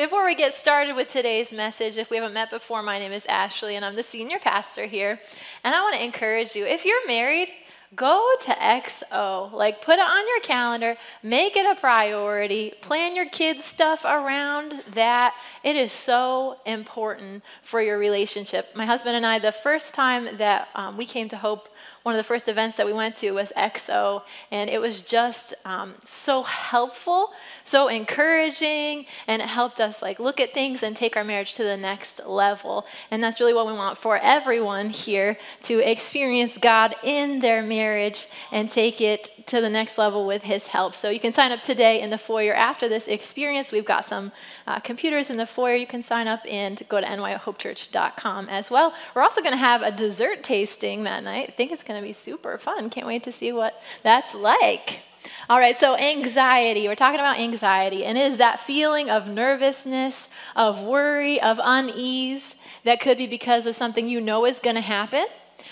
Before we get started with today's message, if we haven't met before, my name is Ashley and I'm the senior pastor here. And I want to encourage you if you're married, go to XO. Like, put it on your calendar, make it a priority, plan your kids' stuff around that. It is so important for your relationship. My husband and I, the first time that um, we came to Hope, one of the first events that we went to was XO, and it was just um, so helpful, so encouraging, and it helped us like look at things and take our marriage to the next level. And that's really what we want for everyone here to experience God in their marriage and take it to the next level with His help. So you can sign up today in the foyer after this experience. We've got some uh, computers in the foyer. You can sign up and go to nyhopechurch.com as well. We're also going to have a dessert tasting that night. I think it's going to be super fun. Can't wait to see what that's like. All right, so anxiety. We're talking about anxiety, and is that feeling of nervousness, of worry, of unease that could be because of something you know is going to happen.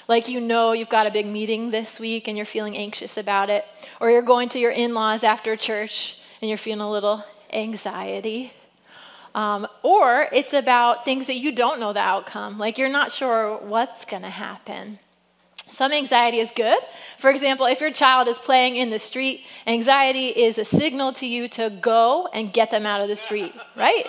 Like you know you've got a big meeting this week and you're feeling anxious about it, or you're going to your in laws after church and you're feeling a little anxiety. Um, or it's about things that you don't know the outcome, like you're not sure what's going to happen. Some anxiety is good. For example, if your child is playing in the street, anxiety is a signal to you to go and get them out of the street, right?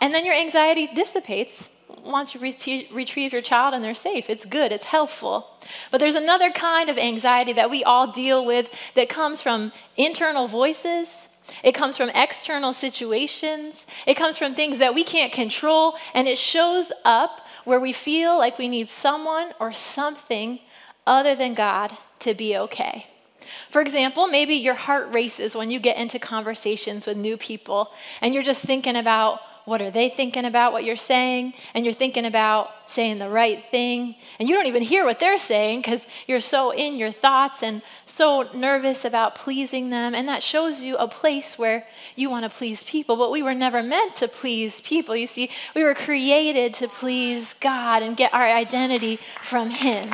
And then your anxiety dissipates once you retrieve your child and they're safe. It's good, it's helpful. But there's another kind of anxiety that we all deal with that comes from internal voices. It comes from external situations. It comes from things that we can't control. And it shows up where we feel like we need someone or something other than God to be okay. For example, maybe your heart races when you get into conversations with new people and you're just thinking about what are they thinking about what you're saying and you're thinking about saying the right thing and you don't even hear what they're saying because you're so in your thoughts and so nervous about pleasing them and that shows you a place where you want to please people. But we were never meant to please people you see. We were created to please god and get our identity from him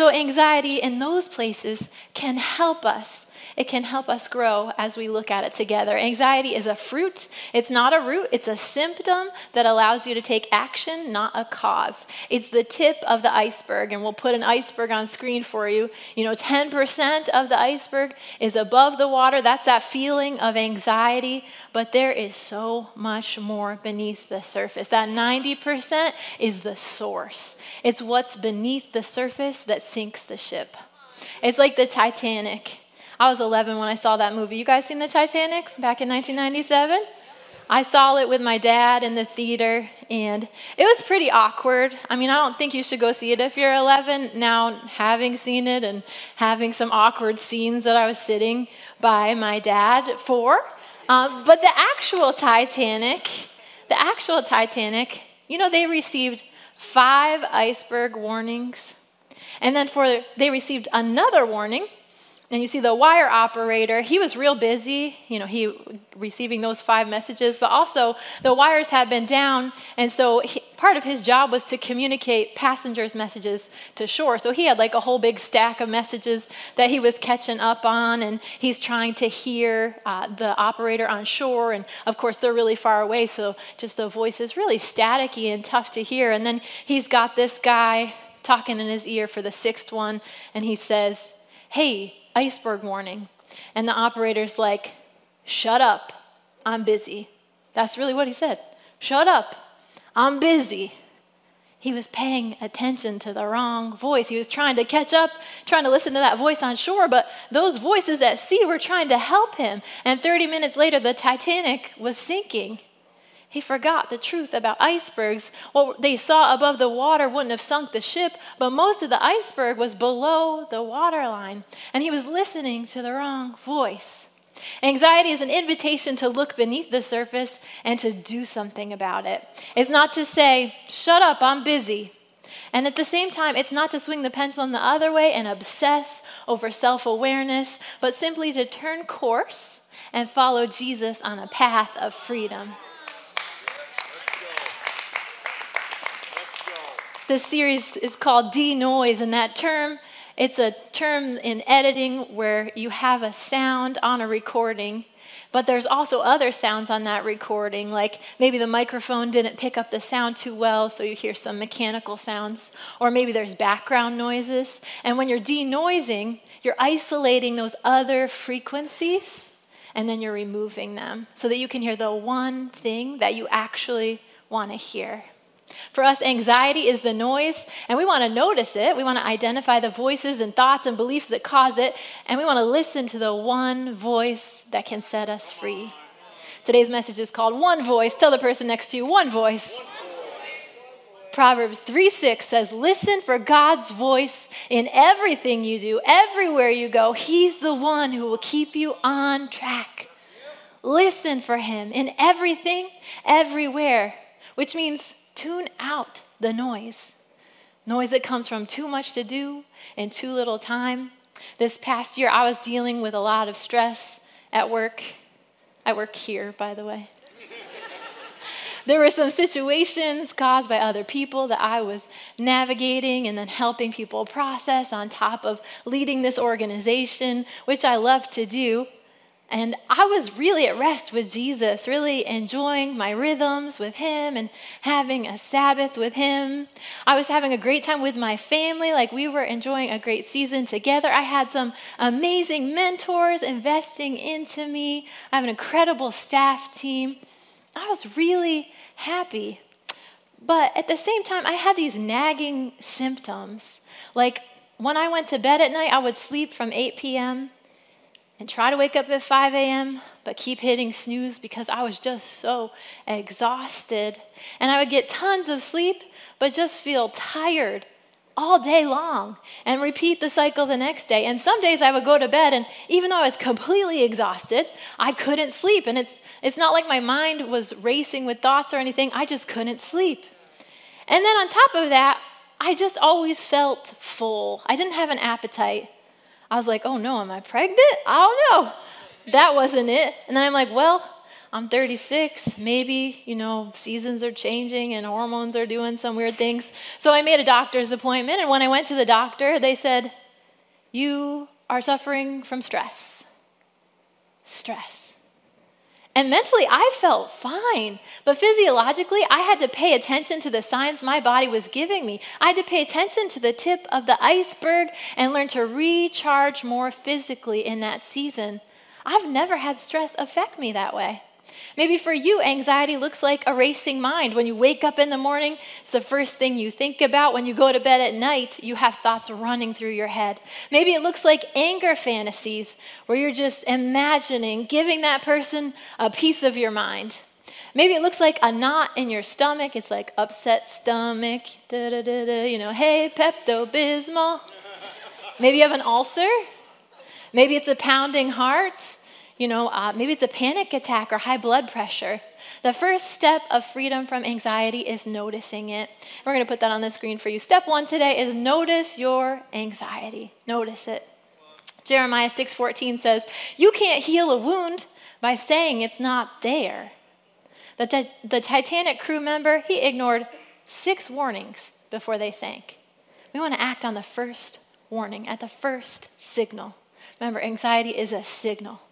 so, anxiety in those places can help us. It can help us grow as we look at it together. Anxiety is a fruit, it's not a root, it's a symptom that allows you to take action, not a cause. It's the tip of the iceberg, and we'll put an iceberg on screen for you. You know, 10% of the iceberg is above the water. That's that feeling of anxiety, but there is so much more beneath the surface. That 90% is the source. It's what's beneath the surface that sinks the ship. It's like the Titanic. I was 11 when I saw that movie. You guys seen the Titanic back in 1997? I saw it with my dad in the theater, and it was pretty awkward. I mean, I don't think you should go see it if you're 11. Now, having seen it and having some awkward scenes that I was sitting by my dad for. Uh, but the actual Titanic, the actual Titanic, you know, they received five iceberg warnings. And then for they received another warning. And you see the wire operator, he was real busy, you know, he receiving those five messages, but also the wires had been down, and so he, part of his job was to communicate passengers' messages to shore. So he had like a whole big stack of messages that he was catching up on, and he's trying to hear uh, the operator on shore. And of course, they're really far away, so just the voice is really staticky and tough to hear. And then he's got this guy talking in his ear for the sixth one, and he says, Hey, iceberg warning. And the operator's like, Shut up, I'm busy. That's really what he said. Shut up, I'm busy. He was paying attention to the wrong voice. He was trying to catch up, trying to listen to that voice on shore, but those voices at sea were trying to help him. And 30 minutes later, the Titanic was sinking. He forgot the truth about icebergs. What they saw above the water wouldn't have sunk the ship, but most of the iceberg was below the waterline, and he was listening to the wrong voice. Anxiety is an invitation to look beneath the surface and to do something about it. It's not to say, shut up, I'm busy. And at the same time, it's not to swing the pendulum the other way and obsess over self awareness, but simply to turn course and follow Jesus on a path of freedom. This series is called De Noise, and that term It's a term in editing where you have a sound on a recording, but there's also other sounds on that recording, like maybe the microphone didn't pick up the sound too well, so you hear some mechanical sounds, or maybe there's background noises. And when you're denoising, you're isolating those other frequencies and then you're removing them so that you can hear the one thing that you actually want to hear. For us, anxiety is the noise, and we want to notice it. We want to identify the voices and thoughts and beliefs that cause it, and we want to listen to the one voice that can set us free. Today's message is called One Voice. Tell the person next to you, One Voice. Proverbs 3 6 says, Listen for God's voice in everything you do, everywhere you go. He's the one who will keep you on track. Listen for Him in everything, everywhere, which means tune out the noise. Noise that comes from too much to do and too little time. This past year, I was dealing with a lot of stress at work. I work here, by the way. there were some situations caused by other people that I was navigating and then helping people process on top of leading this organization, which I love to do. And I was really at rest with Jesus, really enjoying my rhythms with Him and having a Sabbath with Him. I was having a great time with my family, like we were enjoying a great season together. I had some amazing mentors investing into me. I have an incredible staff team. I was really happy. But at the same time, I had these nagging symptoms. Like when I went to bed at night, I would sleep from 8 p.m and try to wake up at 5 a.m., but keep hitting snooze because I was just so exhausted. And I would get tons of sleep, but just feel tired all day long and repeat the cycle the next day. And some days I would go to bed, and even though I was completely exhausted, I couldn't sleep. And it's, it's not like my mind was racing with thoughts or anything, I just couldn't sleep. And then on top of that, I just always felt full. I didn't have an appetite. I was like, oh no, am I pregnant? I don't know. That wasn't it. And then I'm like, well, I'm 36. Maybe, you know, seasons are changing and hormones are doing some weird things. So I made a doctor's appointment. And when I went to the doctor, they said, you are suffering from stress. Stress. And mentally, I felt fine. But physiologically, I had to pay attention to the signs my body was giving me. I had to pay attention to the tip of the iceberg and learn to recharge more physically in that season. I've never had stress affect me that way. Maybe for you, anxiety looks like a racing mind. When you wake up in the morning, it's the first thing you think about. When you go to bed at night, you have thoughts running through your head. Maybe it looks like anger fantasies, where you're just imagining giving that person a piece of your mind. Maybe it looks like a knot in your stomach. It's like upset stomach, da da da da, you know, hey, Pepto Bismol. Maybe you have an ulcer. Maybe it's a pounding heart. You know, uh, maybe it's a panic attack or high blood pressure. The first step of freedom from anxiety is noticing it. We're going to put that on the screen for you. Step one today is notice your anxiety. Notice it. Jeremiah 6:14 says, "You can't heal a wound by saying it's not there." The, the Titanic crew member, he ignored six warnings before they sank. We want to act on the first warning, at the first signal. Remember, anxiety is a signal.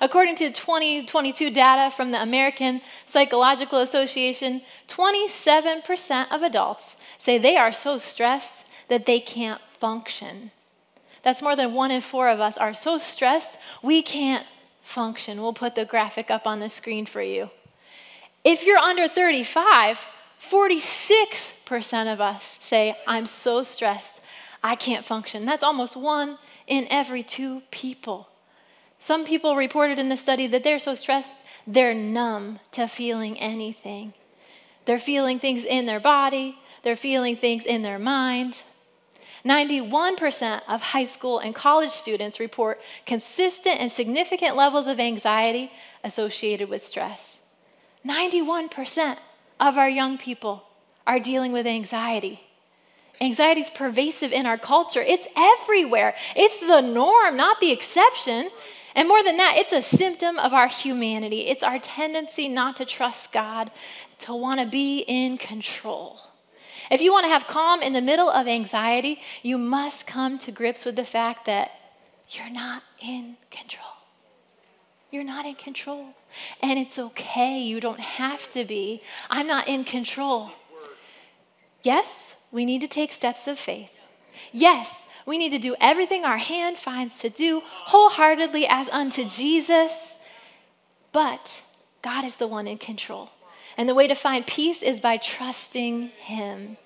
According to 2022 data from the American Psychological Association, 27% of adults say they are so stressed that they can't function. That's more than one in four of us are so stressed we can't function. We'll put the graphic up on the screen for you. If you're under 35, 46% of us say, I'm so stressed, I can't function. That's almost one in every two people. Some people reported in the study that they're so stressed, they're numb to feeling anything. They're feeling things in their body, they're feeling things in their mind. 91% of high school and college students report consistent and significant levels of anxiety associated with stress. 91% of our young people are dealing with anxiety. Anxiety is pervasive in our culture. It's everywhere. It's the norm, not the exception. And more than that, it's a symptom of our humanity. It's our tendency not to trust God, to want to be in control. If you want to have calm in the middle of anxiety, you must come to grips with the fact that you're not in control. You're not in control. And it's okay. You don't have to be. I'm not in control. Yes, we need to take steps of faith. Yes, we need to do everything our hand finds to do wholeheartedly as unto Jesus. But God is the one in control. And the way to find peace is by trusting Him.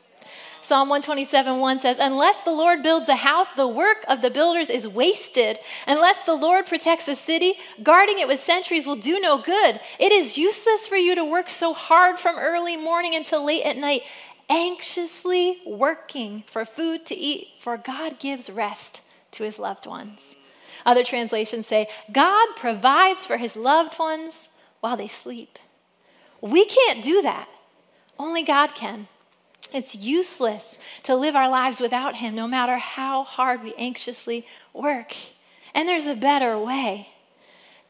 Psalm 127 1 says, Unless the Lord builds a house, the work of the builders is wasted. Unless the Lord protects a city, guarding it with sentries will do no good. It is useless for you to work so hard from early morning until late at night, anxiously working for food to eat, for God gives rest to his loved ones. Other translations say, God provides for his loved ones while they sleep. We can't do that. Only God can. It's useless to live our lives without Him, no matter how hard we anxiously work. And there's a better way.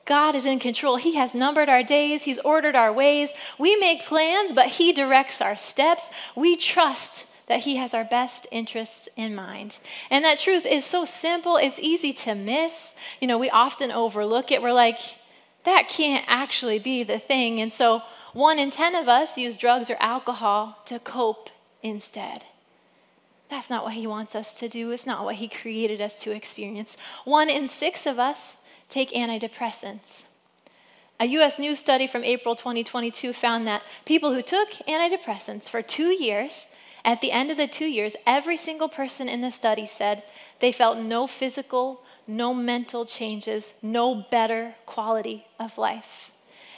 God is in control. He has numbered our days, He's ordered our ways. We make plans, but He directs our steps. We trust that He has our best interests in mind. And that truth is so simple, it's easy to miss. You know, we often overlook it. We're like, that can't actually be the thing. And so, one in 10 of us use drugs or alcohol to cope instead. That's not what he wants us to do. It's not what he created us to experience. One in six of us take antidepressants. A US News study from April 2022 found that people who took antidepressants for two years, at the end of the two years, every single person in the study said they felt no physical, no mental changes, no better quality of life.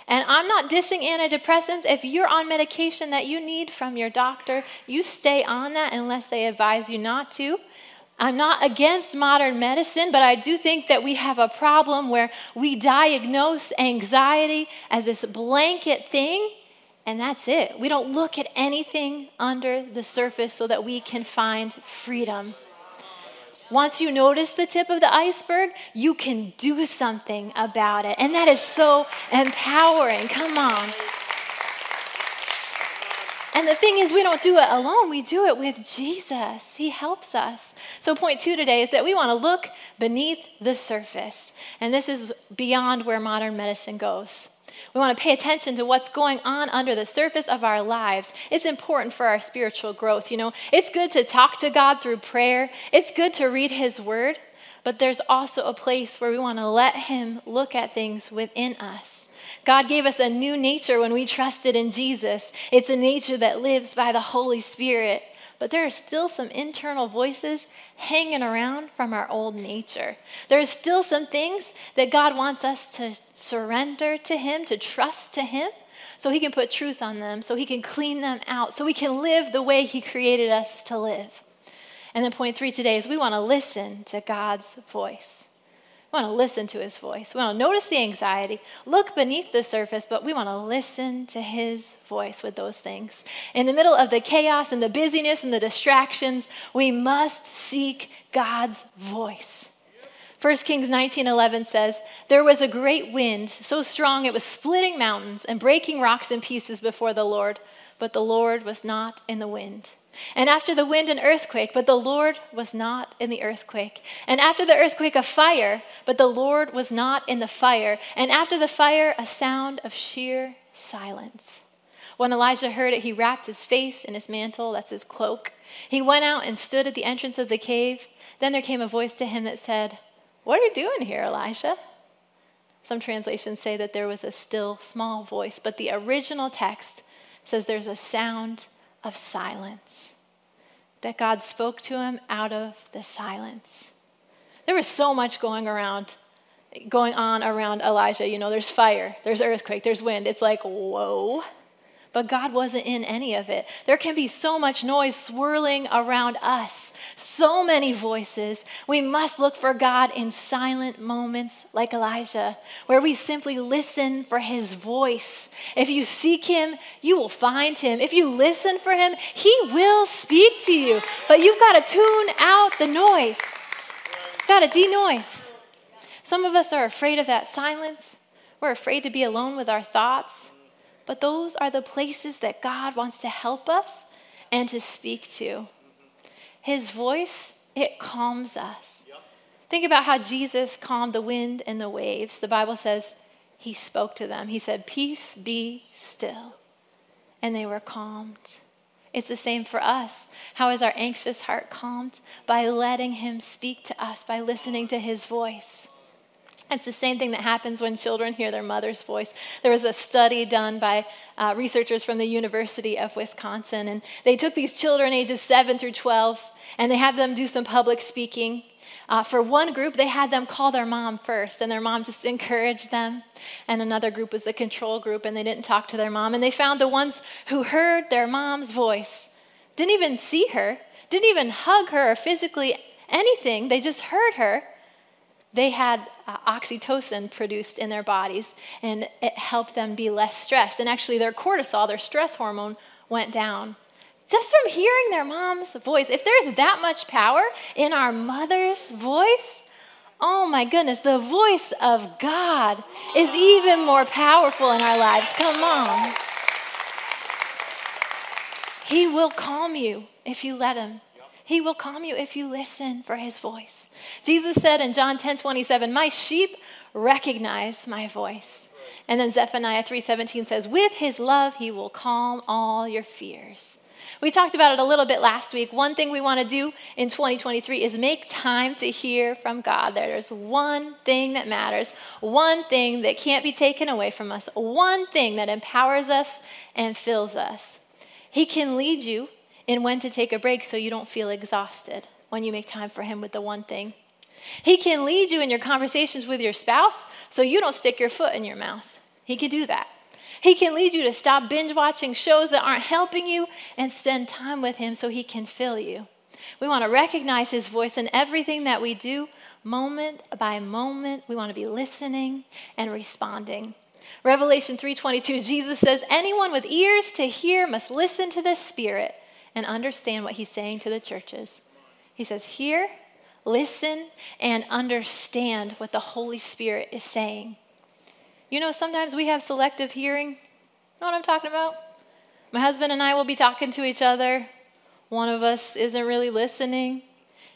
And I'm not dissing antidepressants. If you're on medication that you need from your doctor, you stay on that unless they advise you not to. I'm not against modern medicine, but I do think that we have a problem where we diagnose anxiety as this blanket thing, and that's it. We don't look at anything under the surface so that we can find freedom. Once you notice the tip of the iceberg, you can do something about it. And that is so empowering. Come on. And the thing is, we don't do it alone. We do it with Jesus. He helps us. So, point two today is that we want to look beneath the surface. And this is beyond where modern medicine goes. We want to pay attention to what's going on under the surface of our lives. It's important for our spiritual growth. You know, it's good to talk to God through prayer, it's good to read His Word, but there's also a place where we want to let Him look at things within us. God gave us a new nature when we trusted in Jesus. It's a nature that lives by the Holy Spirit but there are still some internal voices hanging around from our old nature. There are still some things that God wants us to surrender to Him, to trust to Him, so He can put truth on them, so He can clean them out, so we can live the way He created us to live. And then, point three today is we want to listen to God's voice. We want to listen to his voice. We want to notice the anxiety, look beneath the surface, but we want to listen to his voice with those things. In the middle of the chaos and the busyness and the distractions, we must seek God's voice. 1 Kings 19:11 says, "There was a great wind, so strong it was splitting mountains and breaking rocks in pieces before the Lord, but the Lord was not in the wind." And after the wind, an earthquake, but the Lord was not in the earthquake. And after the earthquake, a fire, but the Lord was not in the fire. And after the fire, a sound of sheer silence. When Elijah heard it, he wrapped his face in his mantle, that's his cloak. He went out and stood at the entrance of the cave. Then there came a voice to him that said, What are you doing here, Elijah? Some translations say that there was a still small voice, but the original text says there's a sound of silence. That God spoke to him out of the silence. There was so much going around, going on around Elijah. You know, there's fire, there's earthquake, there's wind. It's like, whoa but God wasn't in any of it. There can be so much noise swirling around us, so many voices. We must look for God in silent moments like Elijah, where we simply listen for his voice. If you seek him, you will find him. If you listen for him, he will speak to you. But you've got to tune out the noise, got to denoise. Some of us are afraid of that silence. We're afraid to be alone with our thoughts. But those are the places that God wants to help us and to speak to. His voice, it calms us. Think about how Jesus calmed the wind and the waves. The Bible says he spoke to them. He said, Peace be still. And they were calmed. It's the same for us. How is our anxious heart calmed? By letting him speak to us, by listening to his voice. It's the same thing that happens when children hear their mother's voice. There was a study done by uh, researchers from the University of Wisconsin, and they took these children ages 7 through 12 and they had them do some public speaking. Uh, for one group, they had them call their mom first, and their mom just encouraged them. And another group was the control group, and they didn't talk to their mom. And they found the ones who heard their mom's voice didn't even see her, didn't even hug her or physically anything, they just heard her they had uh, oxytocin produced in their bodies, and it helped them be less stressed. And actually, their cortisol, their stress hormone, went down. Just from hearing their mom's voice. If there's that much power in our mother's voice, oh my goodness, the voice of God is even more powerful in our lives. Come on. He will calm you if you let Him. He will calm you if you listen for his voice. Jesus said in John 10 27, My sheep recognize my voice. And then Zephaniah 3:17 says, "With his love he will calm all your fears." We talked about it a little bit last week. One thing we want to do in 2023 is make time to hear from God. There's one thing that matters, one thing that can't be taken away from us, one thing that empowers us and fills us. He can lead you in when to take a break so you don't feel exhausted when you make time for Him with the one thing. He can lead you in your conversations with your spouse so you don't stick your foot in your mouth. He can do that. He can lead you to stop binge watching shows that aren't helping you and spend time with Him so He can fill you. We want to recognize His voice in everything that we do, moment by moment. We want to be listening and responding. Revelation 3:22 Jesus says anyone with ears to hear must listen to the Spirit and understand what he's saying to the churches. He says, Hear, listen, and understand what the Holy Spirit is saying. You know, sometimes we have selective hearing. You know what I'm talking about? My husband and I will be talking to each other. One of us isn't really listening.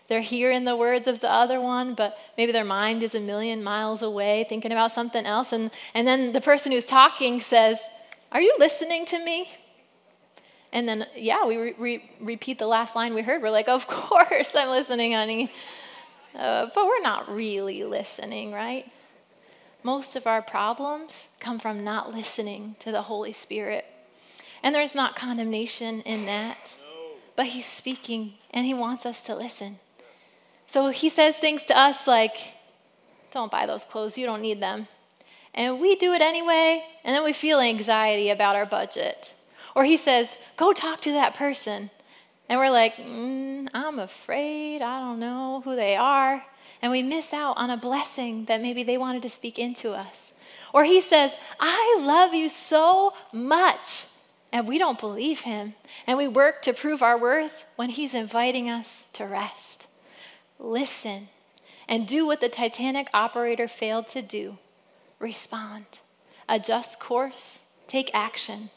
They're hearing the words of the other one, but maybe their mind is a million miles away thinking about something else. And, and then the person who's talking says, Are you listening to me? And then, yeah, we re- re- repeat the last line we heard. We're like, of course I'm listening, honey. Uh, but we're not really listening, right? Most of our problems come from not listening to the Holy Spirit. And there's not condemnation in that. But He's speaking and He wants us to listen. So He says things to us like, don't buy those clothes, you don't need them. And we do it anyway, and then we feel anxiety about our budget. Or he says, go talk to that person. And we're like, mm, I'm afraid. I don't know who they are. And we miss out on a blessing that maybe they wanted to speak into us. Or he says, I love you so much. And we don't believe him. And we work to prove our worth when he's inviting us to rest. Listen and do what the Titanic operator failed to do respond, adjust course, take action.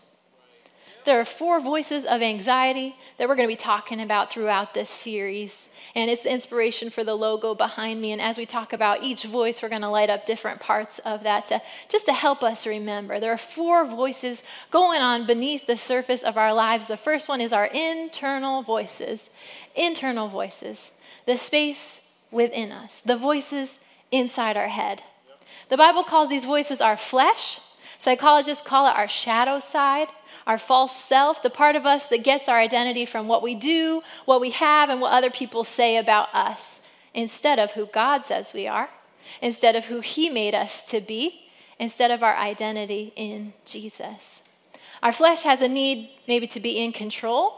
There are four voices of anxiety that we're going to be talking about throughout this series. And it's the inspiration for the logo behind me. And as we talk about each voice, we're going to light up different parts of that to, just to help us remember. There are four voices going on beneath the surface of our lives. The first one is our internal voices. Internal voices. The space within us, the voices inside our head. The Bible calls these voices our flesh. Psychologists call it our shadow side our false self, the part of us that gets our identity from what we do, what we have, and what other people say about us, instead of who God says we are, instead of who He made us to be, instead of our identity in Jesus. Our flesh has a need maybe to be in control,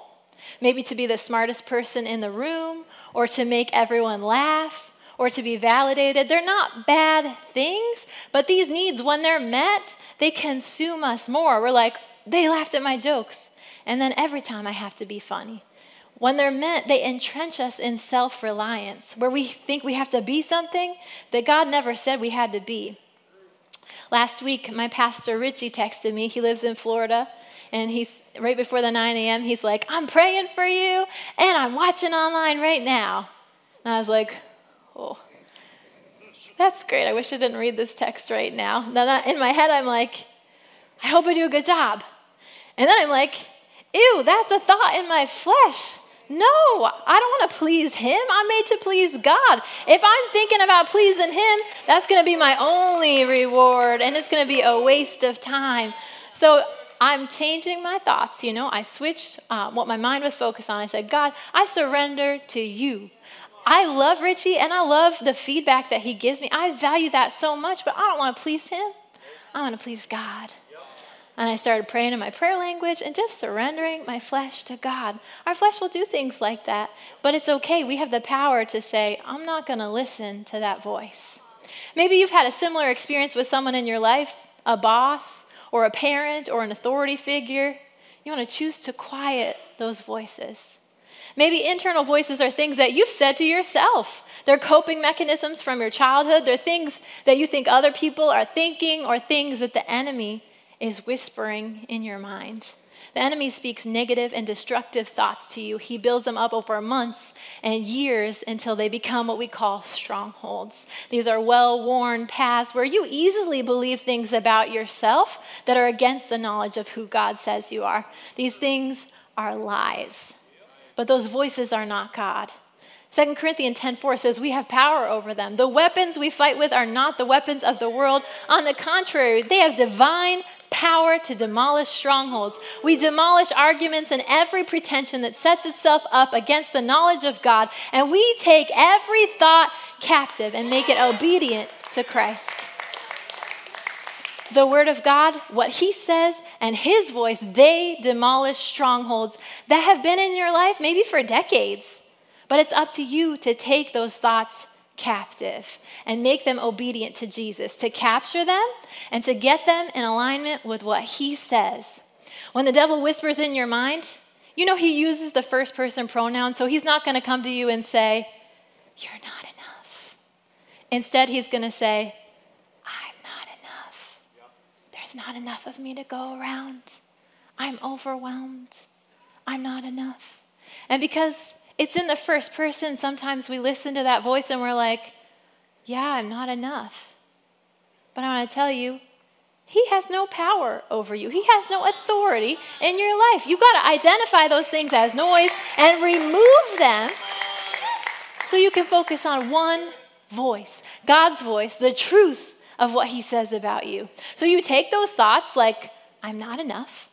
maybe to be the smartest person in the room, or to make everyone laugh, or to be validated. They're not bad things, but these needs, when they're met, they consume us more. We're like, they laughed at my jokes. And then every time I have to be funny. When they're meant, they entrench us in self reliance, where we think we have to be something that God never said we had to be. Last week, my pastor Richie texted me. He lives in Florida. And he's right before the 9 a.m., he's like, I'm praying for you and I'm watching online right now. And I was like, oh, that's great. I wish I didn't read this text right now. Then in my head, I'm like, I hope I do a good job. And then I'm like, ew, that's a thought in my flesh. No, I don't want to please him. I'm made to please God. If I'm thinking about pleasing him, that's going to be my only reward, and it's going to be a waste of time. So I'm changing my thoughts. You know, I switched uh, what my mind was focused on. I said, God, I surrender to you. I love Richie and I love the feedback that he gives me. I value that so much, but I don't want to please him. I want to please God. And I started praying in my prayer language and just surrendering my flesh to God. Our flesh will do things like that, but it's okay. We have the power to say, I'm not going to listen to that voice. Maybe you've had a similar experience with someone in your life, a boss, or a parent, or an authority figure. You want to choose to quiet those voices. Maybe internal voices are things that you've said to yourself. They're coping mechanisms from your childhood. They're things that you think other people are thinking or things that the enemy is whispering in your mind. The enemy speaks negative and destructive thoughts to you. He builds them up over months and years until they become what we call strongholds. These are well worn paths where you easily believe things about yourself that are against the knowledge of who God says you are. These things are lies, but those voices are not God. 2 Corinthians 10:4 says we have power over them. The weapons we fight with are not the weapons of the world. On the contrary, they have divine power to demolish strongholds. We demolish arguments and every pretension that sets itself up against the knowledge of God, and we take every thought captive and make it obedient to Christ. The Word of God, what He says, and His voice, they demolish strongholds that have been in your life maybe for decades. But it's up to you to take those thoughts captive and make them obedient to Jesus, to capture them and to get them in alignment with what He says. When the devil whispers in your mind, you know he uses the first person pronoun, so he's not going to come to you and say, You're not enough. Instead, he's going to say, I'm not enough. There's not enough of me to go around. I'm overwhelmed. I'm not enough. And because it's in the first person. Sometimes we listen to that voice and we're like, yeah, I'm not enough. But I want to tell you, he has no power over you. He has no authority in your life. You've got to identify those things as noise and remove them so you can focus on one voice God's voice, the truth of what he says about you. So you take those thoughts like, I'm not enough,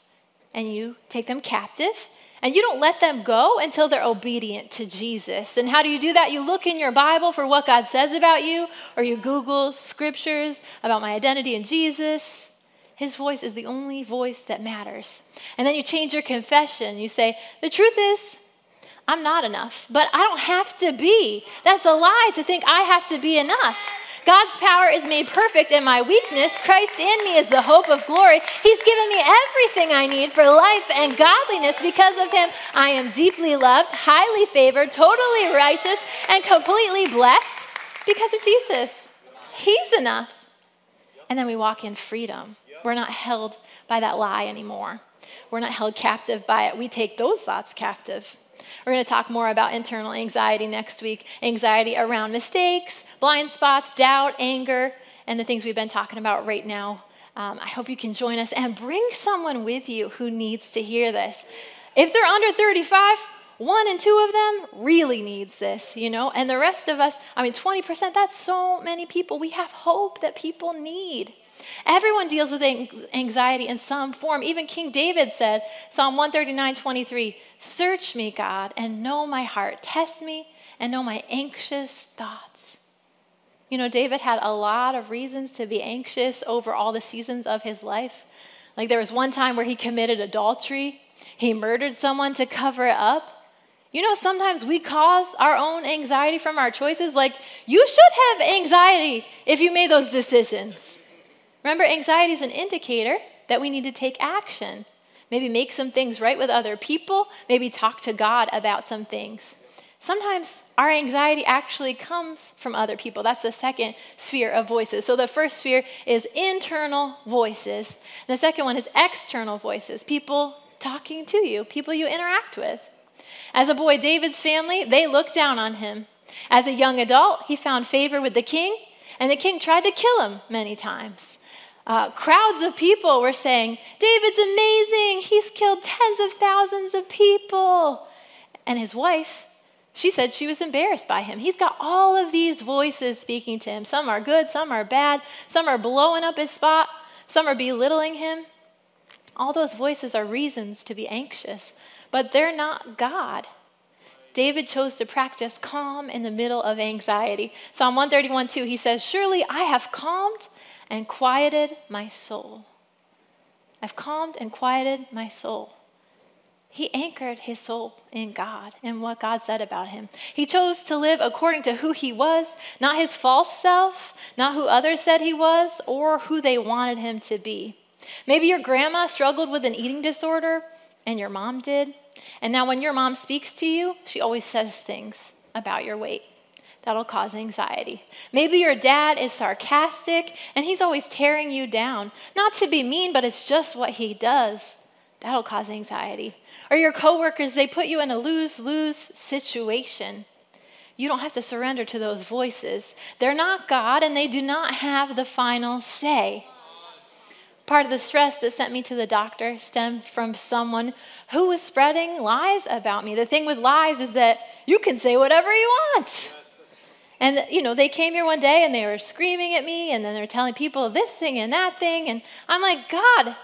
and you take them captive and you don't let them go until they're obedient to Jesus. And how do you do that? You look in your Bible for what God says about you, or you Google scriptures about my identity in Jesus. His voice is the only voice that matters. And then you change your confession. You say, The truth is, I'm not enough, but I don't have to be. That's a lie to think I have to be enough. God's power is made perfect in my weakness. Christ in me is the hope of glory. He's given me everything I need for life and godliness. Because of Him, I am deeply loved, highly favored, totally righteous, and completely blessed because of Jesus. He's enough. And then we walk in freedom. We're not held by that lie anymore. We're not held captive by it. We take those thoughts captive. We're going to talk more about internal anxiety next week anxiety around mistakes, blind spots, doubt, anger, and the things we've been talking about right now. Um, I hope you can join us and bring someone with you who needs to hear this. If they're under 35, one and two of them really needs this, you know, and the rest of us, I mean, 20%, that's so many people. We have hope that people need. Everyone deals with anxiety in some form. Even King David said, Psalm 139 23, Search me, God, and know my heart. Test me and know my anxious thoughts. You know, David had a lot of reasons to be anxious over all the seasons of his life. Like there was one time where he committed adultery, he murdered someone to cover it up. You know, sometimes we cause our own anxiety from our choices. Like, you should have anxiety if you made those decisions. Remember, anxiety is an indicator that we need to take action. Maybe make some things right with other people, maybe talk to God about some things. Sometimes our anxiety actually comes from other people. That's the second sphere of voices. So the first sphere is internal voices. and The second one is external voices, people talking to you, people you interact with. As a boy, David's family, they looked down on him. As a young adult, he found favor with the king, and the king tried to kill him many times. Uh, crowds of people were saying, David's amazing. He's killed tens of thousands of people. And his wife, she said she was embarrassed by him. He's got all of these voices speaking to him. Some are good, some are bad, some are blowing up his spot, some are belittling him. All those voices are reasons to be anxious, but they're not God. David chose to practice calm in the middle of anxiety. Psalm 131 2, he says, Surely I have calmed and quieted my soul. I've calmed and quieted my soul. He anchored his soul in God and what God said about him. He chose to live according to who he was, not his false self, not who others said he was, or who they wanted him to be. Maybe your grandma struggled with an eating disorder and your mom did. And now, when your mom speaks to you, she always says things about your weight. That'll cause anxiety. Maybe your dad is sarcastic and he's always tearing you down. Not to be mean, but it's just what he does. That'll cause anxiety. Or your coworkers, they put you in a lose lose situation. You don't have to surrender to those voices. They're not God and they do not have the final say. Part of the stress that sent me to the doctor stemmed from someone who was spreading lies about me. The thing with lies is that you can say whatever you want. And, you know, they came here one day and they were screaming at me and then they're telling people this thing and that thing. And I'm like, God,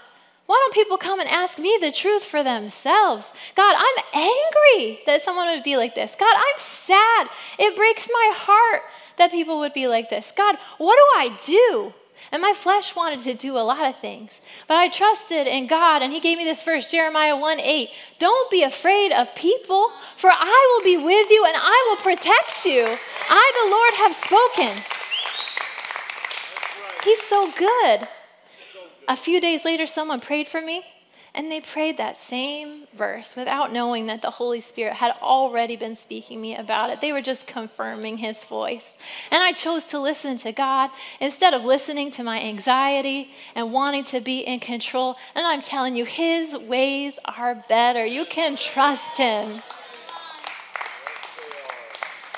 why don't people come and ask me the truth for themselves? God, I'm angry that someone would be like this. God, I'm sad. It breaks my heart that people would be like this. God, what do I do? And my flesh wanted to do a lot of things. But I trusted in God, and He gave me this verse, Jeremiah 1 8. Don't be afraid of people, for I will be with you and I will protect you. I, the Lord, have spoken. He's so good. A few days later, someone prayed for me and they prayed that same verse without knowing that the Holy Spirit had already been speaking me about it. They were just confirming his voice. And I chose to listen to God instead of listening to my anxiety and wanting to be in control. And I'm telling you, his ways are better. You can trust him.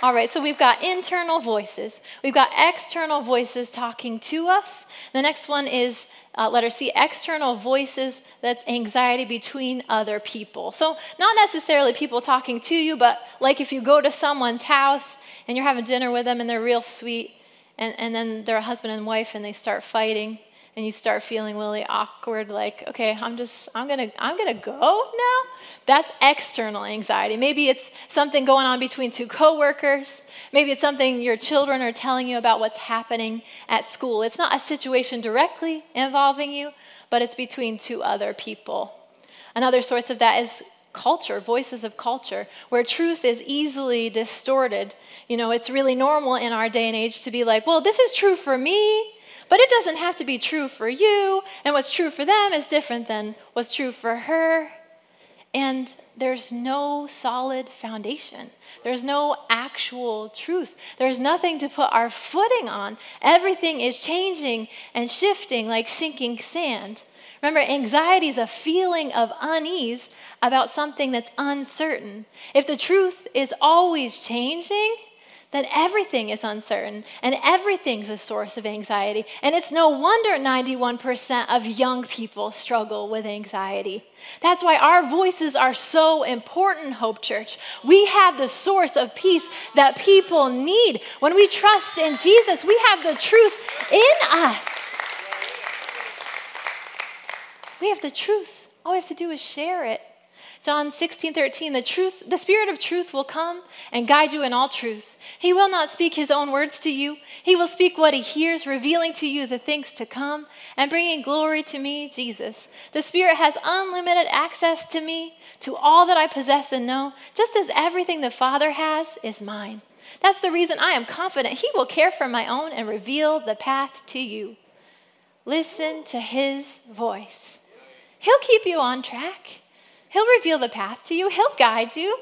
All right, so we've got internal voices. We've got external voices talking to us. The next one is uh, letter C, external voices, that's anxiety between other people. So, not necessarily people talking to you, but like if you go to someone's house and you're having dinner with them and they're real sweet, and, and then they're a husband and wife and they start fighting, and you start feeling really awkward like okay i'm just i'm gonna i'm gonna go now? That's external anxiety. Maybe it's something going on between two coworkers. Maybe it's something your children are telling you about what's happening at school. It's not a situation directly involving you but it's between two other people. Another source of that is culture, voices of culture, where truth is easily distorted. You know, it's really normal in our day and age to be like, well, this is true for me, but it doesn't have to be true for you, and what's true for them is different than what's true for her. And there's no solid foundation. There's no actual truth. There's nothing to put our footing on. Everything is changing and shifting like sinking sand. Remember, anxiety is a feeling of unease about something that's uncertain. If the truth is always changing, that everything is uncertain and everything's a source of anxiety. And it's no wonder 91% of young people struggle with anxiety. That's why our voices are so important, Hope Church. We have the source of peace that people need. When we trust in Jesus, we have the truth in us. We have the truth. All we have to do is share it. John 16, 13, the truth, the spirit of truth will come and guide you in all truth. He will not speak his own words to you. He will speak what he hears, revealing to you the things to come and bringing glory to me, Jesus. The Spirit has unlimited access to me, to all that I possess and know, just as everything the Father has is mine. That's the reason I am confident he will care for my own and reveal the path to you. Listen to his voice. He'll keep you on track. He'll reveal the path to you, He'll guide you.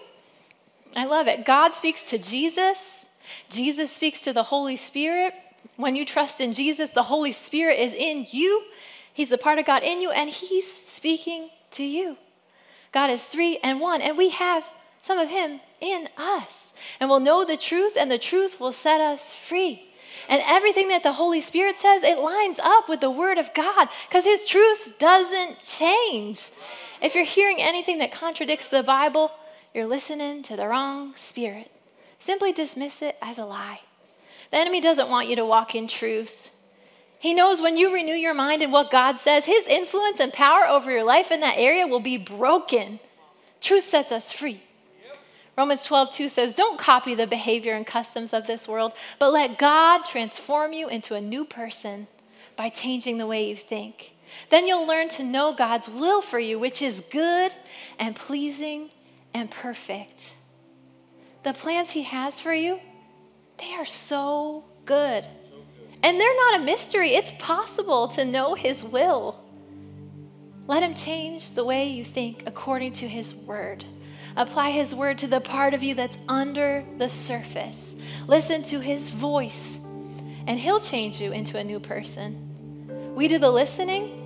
I love it. God speaks to Jesus, Jesus speaks to the Holy Spirit. When you trust in Jesus, the Holy Spirit is in you. He's the part of God in you, and He's speaking to you. God is three and one, and we have some of Him in us. And we'll know the truth, and the truth will set us free. And everything that the Holy Spirit says, it lines up with the Word of God because His truth doesn't change. If you're hearing anything that contradicts the Bible, you're listening to the wrong spirit. Simply dismiss it as a lie. The enemy doesn't want you to walk in truth. He knows when you renew your mind in what God says, his influence and power over your life in that area will be broken. Truth sets us free. Romans 12, 2 says, Don't copy the behavior and customs of this world, but let God transform you into a new person by changing the way you think. Then you'll learn to know God's will for you, which is good and pleasing and perfect. The plans He has for you, they are so good. And they're not a mystery. It's possible to know His will. Let Him change the way you think according to His word. Apply His word to the part of you that's under the surface. Listen to His voice, and He'll change you into a new person. We do the listening,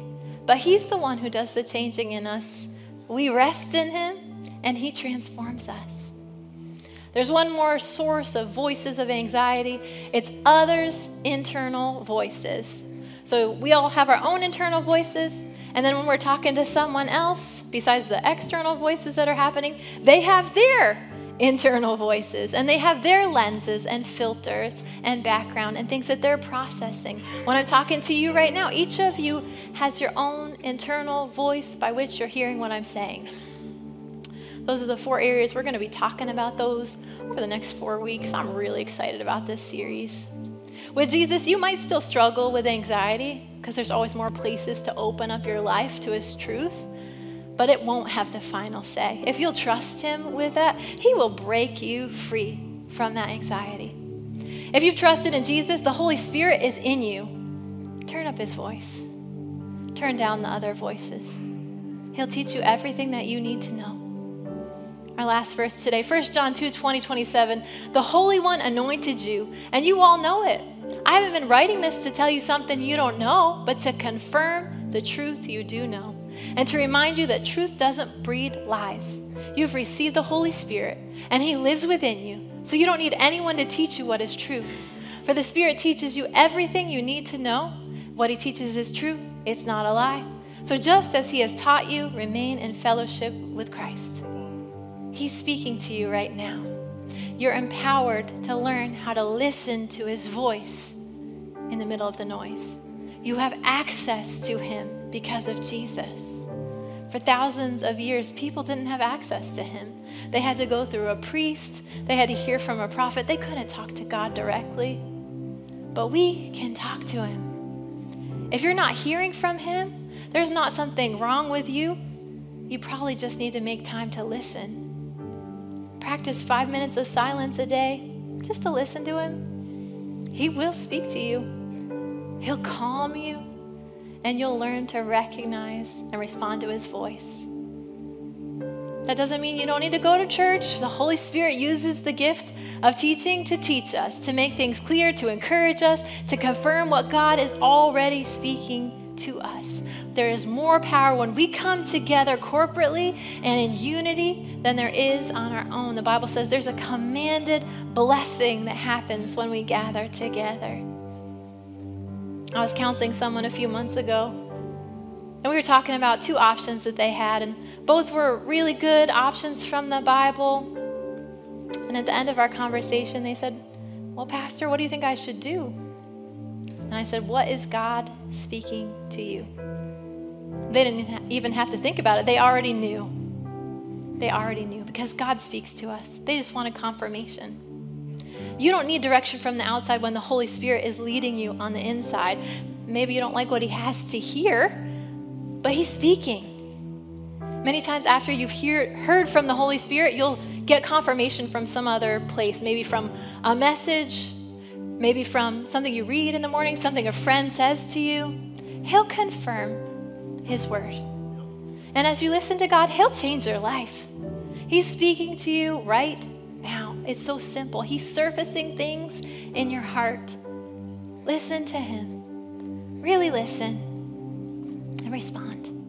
but He's the one who does the changing in us. We rest in Him, and He transforms us. There's one more source of voices of anxiety it's others' internal voices. So we all have our own internal voices, and then when we're talking to someone else, besides the external voices that are happening, they have their internal voices and they have their lenses and filters and background and things that they're processing. When I'm talking to you right now, each of you has your own internal voice by which you're hearing what I'm saying. Those are the four areas we're going to be talking about those for the next four weeks. I'm really excited about this series. With Jesus, you might still struggle with anxiety because there's always more places to open up your life to His truth, but it won't have the final say. If you'll trust Him with that, He will break you free from that anxiety. If you've trusted in Jesus, the Holy Spirit is in you. Turn up His voice, turn down the other voices. He'll teach you everything that you need to know. Our last verse today, 1 John 2 20, 27. The Holy One anointed you, and you all know it. I haven't been writing this to tell you something you don't know, but to confirm the truth you do know. And to remind you that truth doesn't breed lies. You've received the Holy Spirit, and He lives within you. So you don't need anyone to teach you what is true. For the Spirit teaches you everything you need to know. What He teaches is true, it's not a lie. So just as He has taught you, remain in fellowship with Christ. He's speaking to you right now. You're empowered to learn how to listen to his voice in the middle of the noise. You have access to him because of Jesus. For thousands of years, people didn't have access to him. They had to go through a priest, they had to hear from a prophet. They couldn't talk to God directly. But we can talk to him. If you're not hearing from him, there's not something wrong with you. You probably just need to make time to listen practice five minutes of silence a day just to listen to Him, He will speak to you. He'll calm you, and you'll learn to recognize and respond to His voice. That doesn't mean you don't need to go to church. The Holy Spirit uses the gift of teaching to teach us, to make things clear, to encourage us, to confirm what God is already speaking to us. There is more power when we come together corporately and in unity than there is on our own. The Bible says there's a commanded blessing that happens when we gather together. I was counseling someone a few months ago, and we were talking about two options that they had, and both were really good options from the Bible. And at the end of our conversation, they said, Well, Pastor, what do you think I should do? And I said, What is God speaking to you? They didn't even have to think about it. They already knew. They already knew because God speaks to us. They just wanted confirmation. You don't need direction from the outside when the Holy Spirit is leading you on the inside. Maybe you don't like what He has to hear, but He's speaking. Many times after you've hear, heard from the Holy Spirit, you'll get confirmation from some other place, maybe from a message, maybe from something you read in the morning, something a friend says to you. He'll confirm his Word. And as you listen to God, He'll change your life. He's speaking to you right It's so simple. He's surfacing things in your heart. Listen to Him. Really listen and respond.